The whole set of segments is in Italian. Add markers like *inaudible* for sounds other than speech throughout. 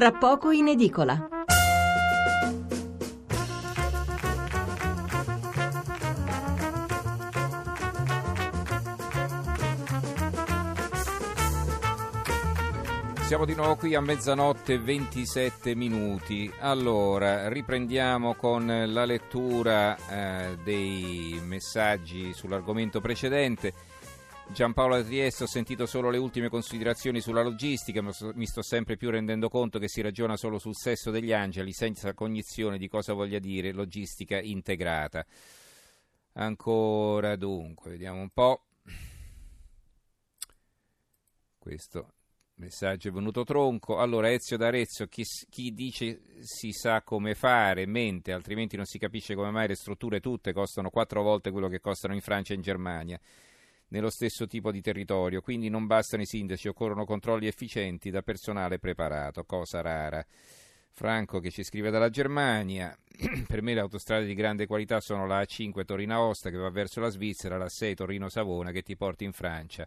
tra poco in edicola. Siamo di nuovo qui a mezzanotte 27 minuti. Allora, riprendiamo con la lettura eh, dei messaggi sull'argomento precedente. Giampaolo Trieste, ho sentito solo le ultime considerazioni sulla logistica, ma mi sto sempre più rendendo conto che si ragiona solo sul sesso degli angeli, senza cognizione di cosa voglia dire logistica integrata. Ancora dunque, vediamo un po'. Questo messaggio è venuto tronco. Allora, Ezio d'Arezzo, chi, chi, dice si sa come fare, mente, altrimenti non si capisce come mai le strutture tutte costano quattro volte quello che costano in Francia e in Germania nello stesso tipo di territorio, quindi non bastano i sindaci, occorrono controlli efficienti da personale preparato, cosa rara. Franco che ci scrive dalla Germania, *clears throat* per me le autostrade di grande qualità sono la A5 Torino-Aosta che va verso la Svizzera, la 6 Torino-Savona che ti porta in Francia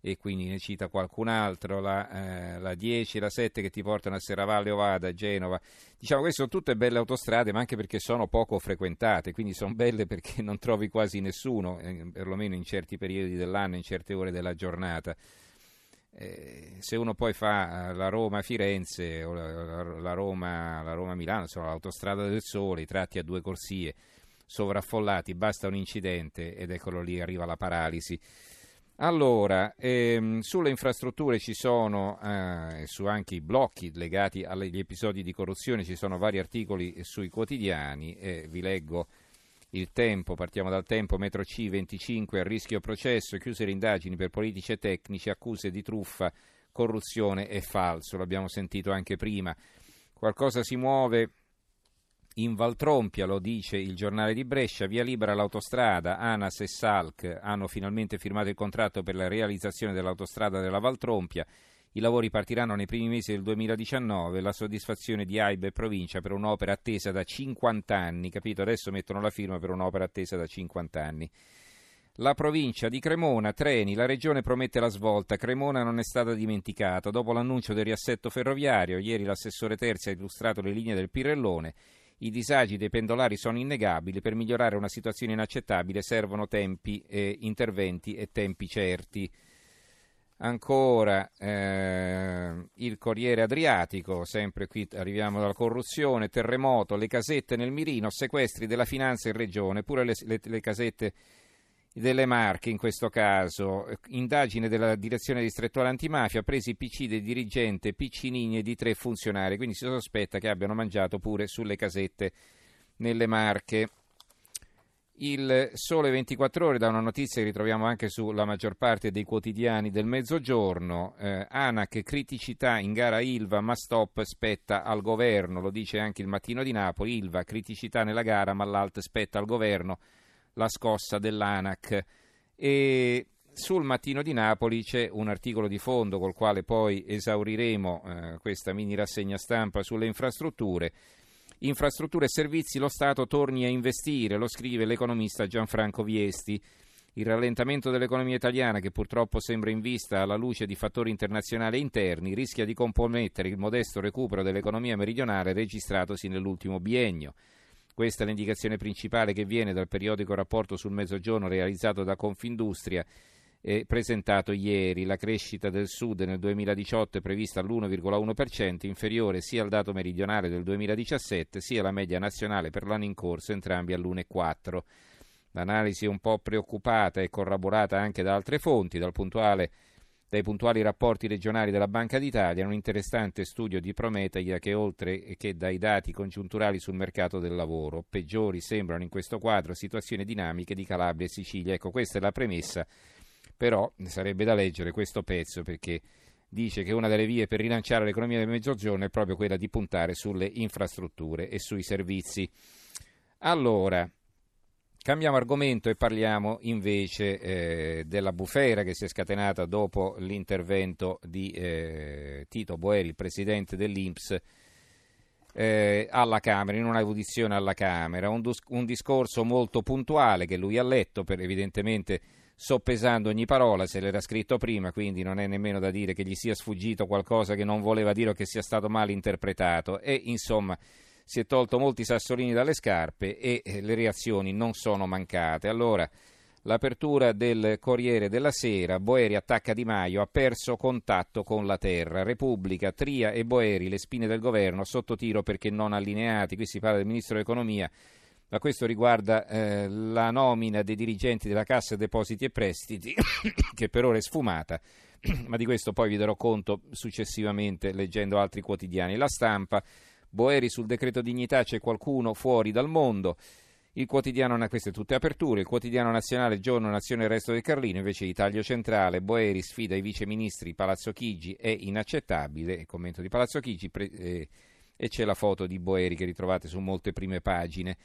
e quindi ne cita qualcun altro, la, eh, la 10 e la 7 che ti portano a Serravalle Ovada, Genova. Diciamo queste sono tutte belle autostrade, ma anche perché sono poco frequentate, quindi sono belle perché non trovi quasi nessuno, eh, perlomeno in certi periodi dell'anno, in certe ore della giornata. Eh, se uno poi fa la Roma-Firenze o la, la, Roma, la Roma-Milano, insomma l'autostrada del sole, i tratti a due corsie sovraffollati, basta un incidente ed eccolo lì, arriva la paralisi. Allora, ehm, sulle infrastrutture ci sono, eh, su anche i blocchi legati agli episodi di corruzione, ci sono vari articoli sui quotidiani, eh, vi leggo il tempo, partiamo dal tempo, metro C 25 a rischio processo, chiuse le indagini per politici e tecnici, accuse di truffa, corruzione e falso, l'abbiamo sentito anche prima. Qualcosa si muove in Valtrompia, lo dice il giornale di Brescia, via libera l'autostrada, ANAS e SALC hanno finalmente firmato il contratto per la realizzazione dell'autostrada della Valtrompia. I lavori partiranno nei primi mesi del 2019, la soddisfazione di AIB e provincia per un'opera attesa da 50 anni, capito? Adesso mettono la firma per un'opera attesa da 50 anni. La provincia di Cremona, treni, la regione promette la svolta, Cremona non è stata dimenticata. Dopo l'annuncio del riassetto ferroviario, ieri l'assessore Terzi ha illustrato le linee del Pirellone i disagi dei pendolari sono innegabili, per migliorare una situazione inaccettabile servono tempi, eh, interventi e tempi certi. Ancora eh, il Corriere Adriatico, sempre qui arriviamo dalla corruzione, terremoto, le casette nel mirino, sequestri della finanza in regione, pure le, le, le casette delle Marche in questo caso, indagine della direzione distrettuale antimafia, presi PC del dirigente Piccinini e di tre funzionari, quindi si sospetta che abbiano mangiato pure sulle casette nelle Marche. Il Sole 24 Ore da una notizia che ritroviamo anche sulla maggior parte dei quotidiani del mezzogiorno. Eh, ANAC criticità in gara Ilva, ma stop spetta al governo, lo dice anche il mattino di Napoli. Ilva criticità nella gara, ma l'alt spetta al governo la scossa dell'ANAC. E sul mattino di Napoli c'è un articolo di fondo col quale poi esauriremo eh, questa mini rassegna stampa sulle infrastrutture. Infrastrutture e servizi, lo Stato torni a investire, lo scrive l'economista Gianfranco Viesti. Il rallentamento dell'economia italiana, che purtroppo sembra in vista alla luce di fattori internazionali e interni, rischia di compromettere il modesto recupero dell'economia meridionale registratosi nell'ultimo biennio. Questa è l'indicazione principale che viene dal periodico rapporto sul Mezzogiorno realizzato da Confindustria e presentato ieri. La crescita del Sud nel 2018 è prevista all'1,1%, inferiore sia al dato meridionale del 2017 sia alla media nazionale per l'anno in corso, entrambi all'1,4%. L'analisi è un po' preoccupata e corroborata anche da altre fonti, dal puntuale dai puntuali rapporti regionali della Banca d'Italia, un interessante studio di Prometeia che oltre che dai dati congiunturali sul mercato del lavoro, peggiori sembrano in questo quadro situazioni dinamiche di Calabria e Sicilia. Ecco, questa è la premessa, però sarebbe da leggere questo pezzo perché dice che una delle vie per rilanciare l'economia del Mezzogiorno è proprio quella di puntare sulle infrastrutture e sui servizi. Allora, Cambiamo argomento e parliamo invece eh, della bufera che si è scatenata dopo l'intervento di eh, Tito Boeri, il presidente dell'Inps, eh, alla Camera, in un'audizione alla Camera. Un, dus- un, discorso molto puntuale che lui ha letto, per, evidentemente soppesando ogni parola, se l'era scritto prima, quindi non è nemmeno da dire che gli sia sfuggito qualcosa che non voleva dire o che sia stato mal interpretato e insomma si è tolto molti sassolini dalle scarpe e eh, le reazioni non sono mancate. Allora, l'apertura del Corriere della Sera, Boeri attacca Di Maio, ha perso contatto con la terra. Repubblica, Tria e Boeri, le spine del governo, sotto tiro perché non allineati. Qui si parla del ministro dell'economia ma questo riguarda eh, la nomina dei dirigenti della Cassa Depositi e Prestiti, *coughs* che per ora è sfumata, *coughs* ma di questo poi vi darò conto successivamente leggendo altri quotidiani. La stampa, Boeri sul decreto dignità, c'è qualcuno fuori dal mondo. Il quotidiano, queste tutte aperture, il quotidiano nazionale Giorno Nazione Resto del Carlino, invece di taglio centrale, Boeri sfida i viceministri, Palazzo Chigi è inaccettabile, il commento di Palazzo Chigi, pre, eh, e c'è la foto di Boeri che ritrovate su molte prime pagine.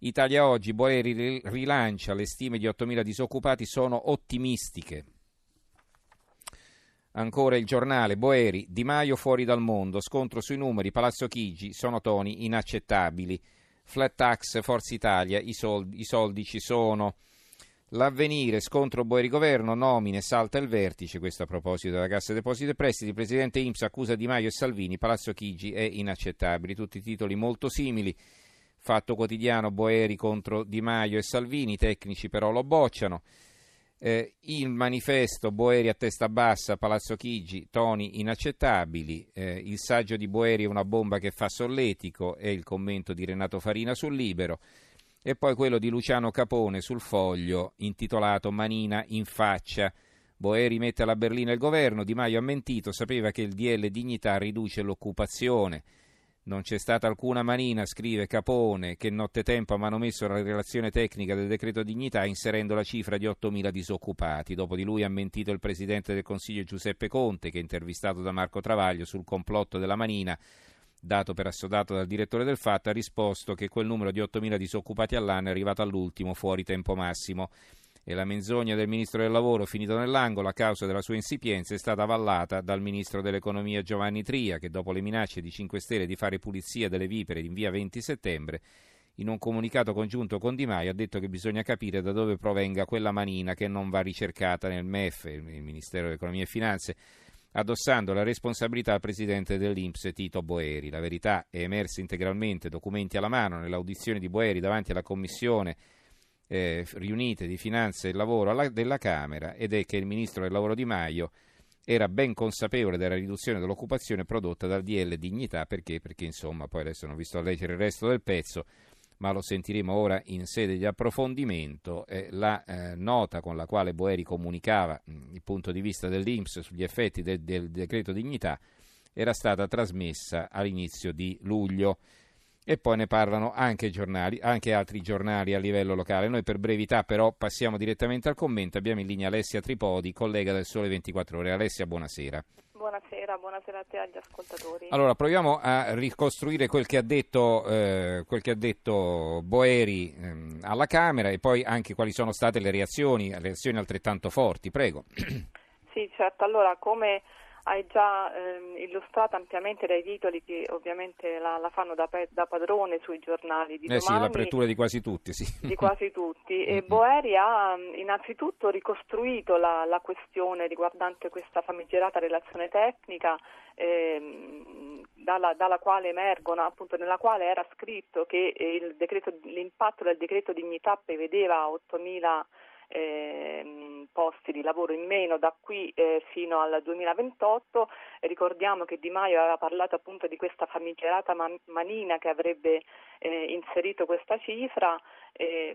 Italia Oggi, Boeri rilancia, le stime di 8.000 disoccupati sono ottimistiche. Ancora il giornale, Boeri, Di Maio fuori dal mondo, scontro sui numeri, Palazzo Chigi, sono toni inaccettabili. Flat tax, Forza Italia, i soldi, i soldi ci sono. L'avvenire, scontro Boeri-Governo, nomine, salta il vertice, questo a proposito della Cassa Depositi e Prestiti, Presidente Inps accusa Di Maio e Salvini, Palazzo Chigi è inaccettabile, tutti i titoli molto simili. Fatto quotidiano Boeri contro Di Maio e Salvini, i tecnici però lo bocciano. Eh, il manifesto Boeri a testa bassa, Palazzo Chigi, toni inaccettabili. Eh, il saggio di Boeri è una bomba che fa solletico, è il commento di Renato Farina sul Libero. E poi quello di Luciano Capone sul foglio, intitolato Manina in faccia. Boeri mette alla berlina il governo, Di Maio ha mentito, sapeva che il DL Dignità riduce l'occupazione. Non c'è stata alcuna manina, scrive Capone, che nottetempo ha manomesso la relazione tecnica del decreto dignità inserendo la cifra di 8.000 disoccupati. Dopo di lui ha mentito il presidente del Consiglio Giuseppe Conte, che intervistato da Marco Travaglio sul complotto della manina, dato per assodato dal direttore del Fatto, ha risposto che quel numero di 8.000 disoccupati all'anno è arrivato all'ultimo fuori tempo massimo e la menzogna del ministro del lavoro finito nell'angolo a causa della sua insipienza è stata avallata dal ministro dell'economia Giovanni Tria che dopo le minacce di 5 Stelle di fare pulizia delle vipere in via 20 settembre in un comunicato congiunto con Di Maio ha detto che bisogna capire da dove provenga quella manina che non va ricercata nel MEF, il Ministero dell'Economia e Finanze, addossando la responsabilità al presidente dell'Inps Tito Boeri. La verità è emersa integralmente, documenti alla mano, nell'audizione di Boeri davanti alla Commissione eh, riunite di finanza e lavoro alla, della Camera ed è che il ministro del lavoro Di Maio era ben consapevole della riduzione dell'occupazione prodotta dal DL Dignità. Perché? Perché insomma, poi adesso non ho visto a leggere il resto del pezzo, ma lo sentiremo ora in sede di approfondimento, eh, la eh, nota con la quale Boeri comunicava mh, mm, il punto di vista dell'Inps sugli effetti de- del decreto dignità era stata trasmessa all'inizio di luglio e poi ne parlano anche, giornali, anche altri giornali a livello locale. Noi per brevità però passiamo direttamente al commento. Abbiamo in linea Alessia Tripodi, collega del Sole 24 Ore. Alessia, buonasera. Buonasera, buonasera a te e agli ascoltatori. Allora, proviamo a ricostruire quel che ha detto, eh, quel che ha detto Boeri eh, alla Camera e poi anche quali sono state le reazioni, reazioni altrettanto forti. Prego. Sì, certo. Allora, come hai già ehm, illustrato ampiamente dai titoli che ovviamente la, la fanno da, da, padrone sui giornali di eh domani. sì, l'apertura di quasi tutti, sì. Di quasi tutti. *laughs* E Boeri ha innanzitutto ricostruito la, la, questione riguardante questa famigerata relazione tecnica ehm, dalla, dalla, quale emergono, appunto nella quale era scritto che decreto, l'impatto del decreto dignità prevedeva 8.000 eh, posti di lavoro in meno da qui eh, fino al 2028. Ricordiamo che Di Maio aveva parlato appunto di questa famigerata man- manina che avrebbe eh, inserito questa cifra,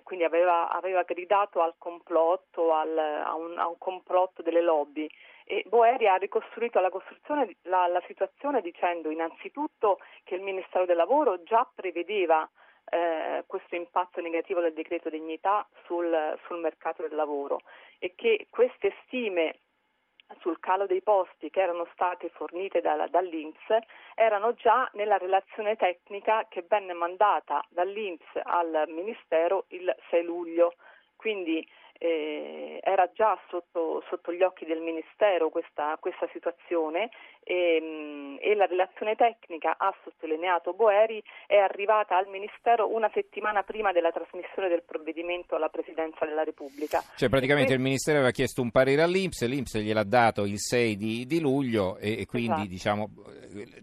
quindi aveva, aveva, gridato al complotto, al, a, un, a, un, complotto delle lobby. E Boeri ha ricostruito la, la, la situazione dicendo innanzitutto che il Ministero del Lavoro già prevedeva eh, questo impatto negativo del decreto dignità sul, sul mercato del lavoro e che queste stime sul calo dei posti che erano state fornite dalla, dall'Inps erano già nella relazione tecnica che venne mandata dall'Inps al Ministero il 6 luglio. Quindi eh, era già sotto, sotto, gli occhi del Ministero questa, questa situazione e, mm, e, la relazione tecnica, ha sottolineato Boeri, è arrivata al Ministero una settimana prima della trasmissione del provvedimento alla Presidenza della Repubblica. Cioè praticamente il Ministero aveva chiesto un parere all'Inps, l'Inps gliel'ha dato il 6 di, di luglio e, e quindi esatto. diciamo,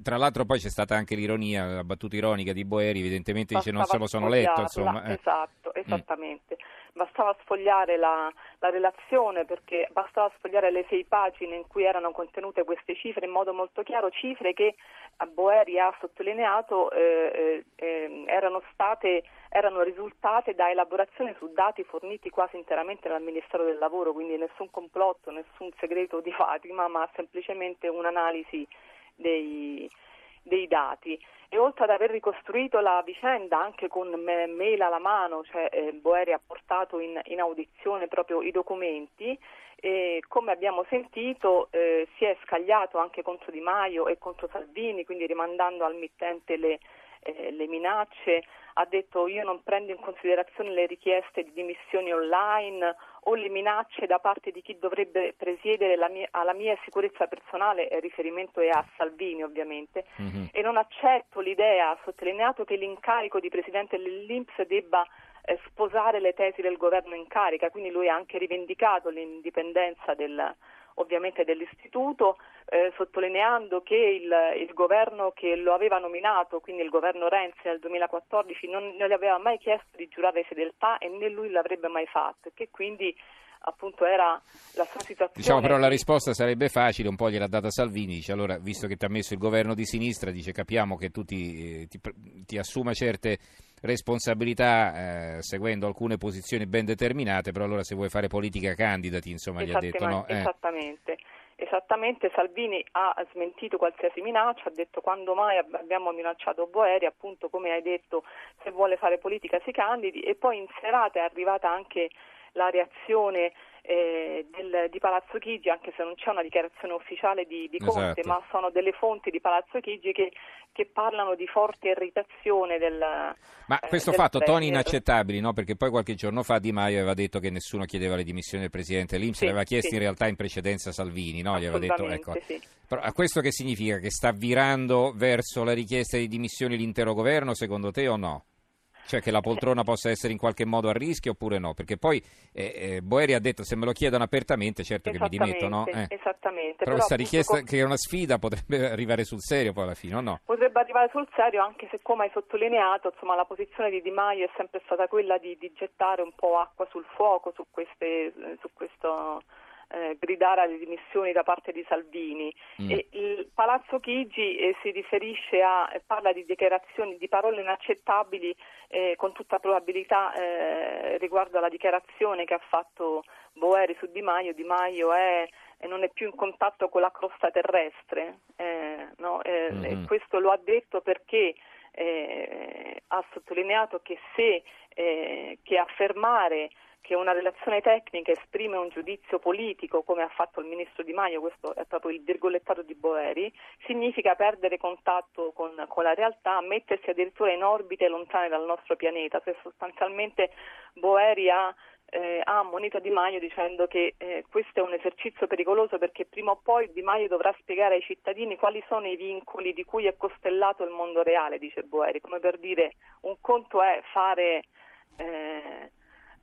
tra l'altro poi c'è stata anche l'ironia, la battuta ironica di Boeri, evidentemente Bastava dice non se lo sono letto. Insomma, eh. Esatto, mm. esattamente. Mm bastava sfogliare la, la, relazione perché bastava sfogliare le sei pagine in cui erano contenute queste cifre in modo molto chiaro, cifre che a Boeri ha sottolineato eh, eh, eh, erano state erano risultate da elaborazioni su dati forniti quasi interamente dal Ministero del Lavoro, quindi nessun complotto, nessun segreto di Fatima, ma semplicemente un'analisi dei, dei dati. E oltre ad aver ricostruito la vicenda anche con mail alla mano, cioè eh, Boeri ha portato in, in, audizione proprio i documenti e come abbiamo sentito eh, si è scagliato anche contro Di Maio e contro Salvini, quindi rimandando al mittente le, eh, le minacce, ha detto io non prendo in considerazione le richieste di dimissioni online o le minacce da parte di chi dovrebbe presiedere mia, alla mia sicurezza personale, il riferimento è a Salvini ovviamente, mm-hmm. e non accetto l'idea, ha sottolineato che l'incarico di Presidente dell'Inps debba eh, sposare le tesi del governo in carica, quindi lui ha anche rivendicato l'indipendenza del, ovviamente dell'istituto, eh, sottolineando che il, il, governo che lo aveva nominato, quindi il governo Renzi nel 2014, non, non gli aveva mai chiesto di giurare fedeltà e né lui l'avrebbe mai fatto, che quindi appunto era la sua situazione. Diciamo però la risposta sarebbe facile, un po' gliel'ha data Salvini, dice allora visto che ti ha messo il governo di sinistra, dice capiamo che tu ti, eh, ti, ti assuma certe responsabilità eh, seguendo alcune posizioni ben determinate, però allora se vuoi fare politica candidati, insomma, gli ha detto no. Eh. Esattamente. Esattamente, Salvini ha smentito qualsiasi minaccia, ha detto quando mai abbiamo minacciato Boeri, appunto come hai detto se vuole fare politica si candidi e poi in serata è arrivata anche la reazione eh, del, di Palazzo Chigi, anche se non c'è una dichiarazione ufficiale di, di Conte, esatto. ma sono delle fonti di Palazzo Chigi che, che parlano di forte irritazione del... Ma eh, questo fatto, premier. toni inaccettabili, no? perché poi qualche giorno fa Di Maio aveva detto che nessuno chiedeva le dimissioni del Presidente L'Inps, sì, l'aveva chiesto sì. in realtà in precedenza Salvini, no? gli aveva detto... Ecco. Sì. Però a questo che significa? Che sta virando verso la richiesta di dimissioni l'intero governo, secondo te o no? Cioè che la poltrona possa essere in qualche modo a rischio oppure no? Perché poi eh, eh, Boeri ha detto se me lo chiedono apertamente certo che mi dimetto, no? Eh. Esattamente. Però, Però questa richiesta che è una sfida potrebbe arrivare sul serio poi alla fine, o no? Potrebbe arrivare sul serio anche se come hai sottolineato, insomma, la posizione di Di Maio è sempre stata quella di, di gettare un po' acqua sul fuoco su, queste, su questo eh, gridare alle dimissioni da parte di Salvini. Mm. E il Palazzo Chigi eh, si riferisce a, eh, parla di dichiarazioni, di parole inaccettabili eh, con tutta probabilità eh, riguardo alla dichiarazione che ha fatto Boeri su Di Maio. Di Maio è non è più in contatto con la crosta terrestre, eh, no? eh, mm-hmm. questo lo ha detto perché eh, ha sottolineato che se eh, che affermare che una relazione tecnica esprime un giudizio politico, come ha fatto il ministro Di Maio, questo è proprio il virgolettato di Boeri, significa perdere contatto con, con la realtà, mettersi addirittura in orbite lontane dal nostro pianeta. Cioè, sostanzialmente Boeri ha eh, ammonito Di Maio dicendo che eh, questo è un esercizio pericoloso perché prima o poi Di Maio dovrà spiegare ai cittadini quali sono i vincoli di cui è costellato il mondo reale, dice Boeri, come per dire un conto è fare eh,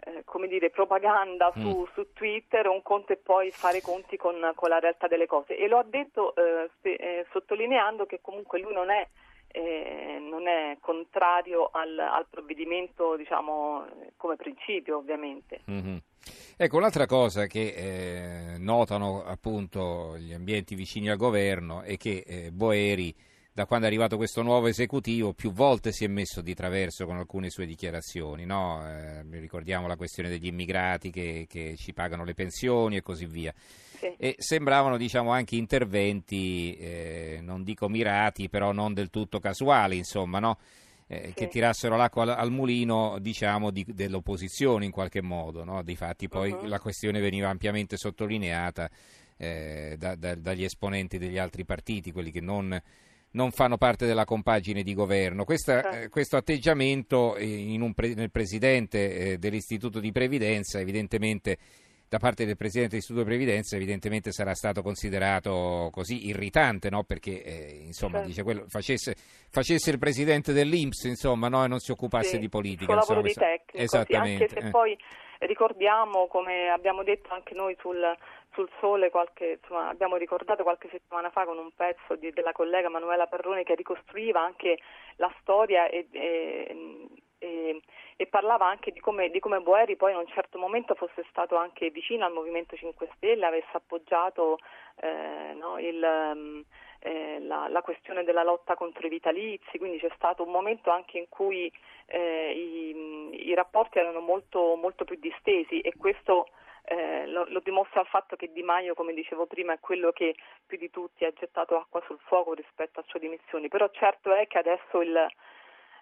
eh, come dire, propaganda su, mm. su, Twitter, un conto e poi fare conti con, con, la realtà delle cose. E lo ha detto eh, spe, eh, sottolineando che comunque lui non è, eh, non è contrario al, al, provvedimento diciamo, come principio ovviamente. Mm-hmm. Ecco, un'altra cosa che eh, notano appunto gli ambienti vicini al governo è che Boeri da quando è arrivato questo nuovo esecutivo più volte si è messo di traverso con alcune sue dichiarazioni, no? eh, ricordiamo la questione degli immigrati che, che, ci pagano le pensioni e così via. Sì. E sembravano diciamo, anche interventi, eh, non dico mirati, però non del tutto casuali, insomma, no? eh, sì. che tirassero l'acqua al, al mulino diciamo, di, dell'opposizione in qualche modo. No? Difatti poi uh-huh. la questione veniva ampiamente sottolineata eh, da, da, dagli esponenti degli altri partiti, quelli che non non fanno parte della compagine di governo. Questa, Eh. eh, questo atteggiamento eh, in un pre- nel presidente eh, dell'Istituto di Previdenza, evidentemente da parte del presidente dell'Istituto di Previdenza, evidentemente sarà stato considerato così irritante, no? perché eh, insomma Certo. dice quello, facesse, facesse il presidente dell'Inps, insomma, no? e non si occupasse Sì, di politica. insomma, di tecnico, sì, Esattamente. anche se eh. poi ricordiamo, come abbiamo detto anche noi sul, sul Sole, qualche, insomma, abbiamo ricordato qualche settimana fa con un pezzo di- della collega Manuela Perroni che ricostruiva anche la storia e, e- e- e parlava anche di come, di come Boeri poi in un certo momento fosse stato anche vicino al Movimento 5 Stelle, avesse appoggiato eh, no, il, ehm, eh, la, la questione della lotta contro i vitalizi, quindi c'è stato un momento anche in cui eh, i, i rapporti erano molto, molto più distesi e questo eh, lo, lo dimostra il fatto che Di Maio, come dicevo prima, è quello che più di tutti ha gettato acqua sul fuoco rispetto a sue dimissioni, però certo è che adesso il,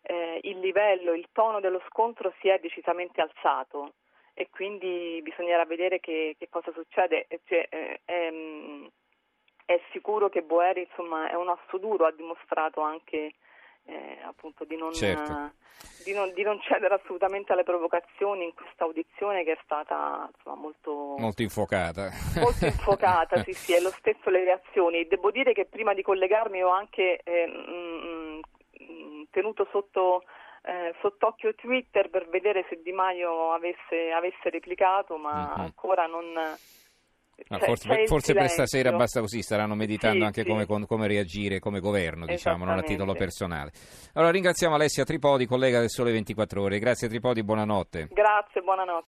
eh, il livello, il tono dello scontro si è decisamente alzato e quindi bisognerà vedere che, che cosa succede. E Cioè, eh, è, mm, è sicuro che Boeri insomma, è un osso duro, ha dimostrato anche eh, appunto di non, Certo. di, non, di non cedere assolutamente alle provocazioni in questa audizione che è stata insomma, molto, Molto infuocata. molto infuocata, sì, sì, e lo stesso le reazioni. Devo dire che prima di collegarmi ho anche eh, mm, tenuto sotto, eh, sott'occhio Twitter per vedere se Di Maio avesse, avesse replicato, ma Mhm. ancora non. Ma c'è- forse, forse per stasera basta così, staranno meditando Sì, anche sì. come, come reagire come governo, diciamo, non a titolo personale. Allora ringraziamo Alessia Tripodi, collega del Sole 24 Ore. Grazie Tripodi, buonanotte. Grazie, buonanotte.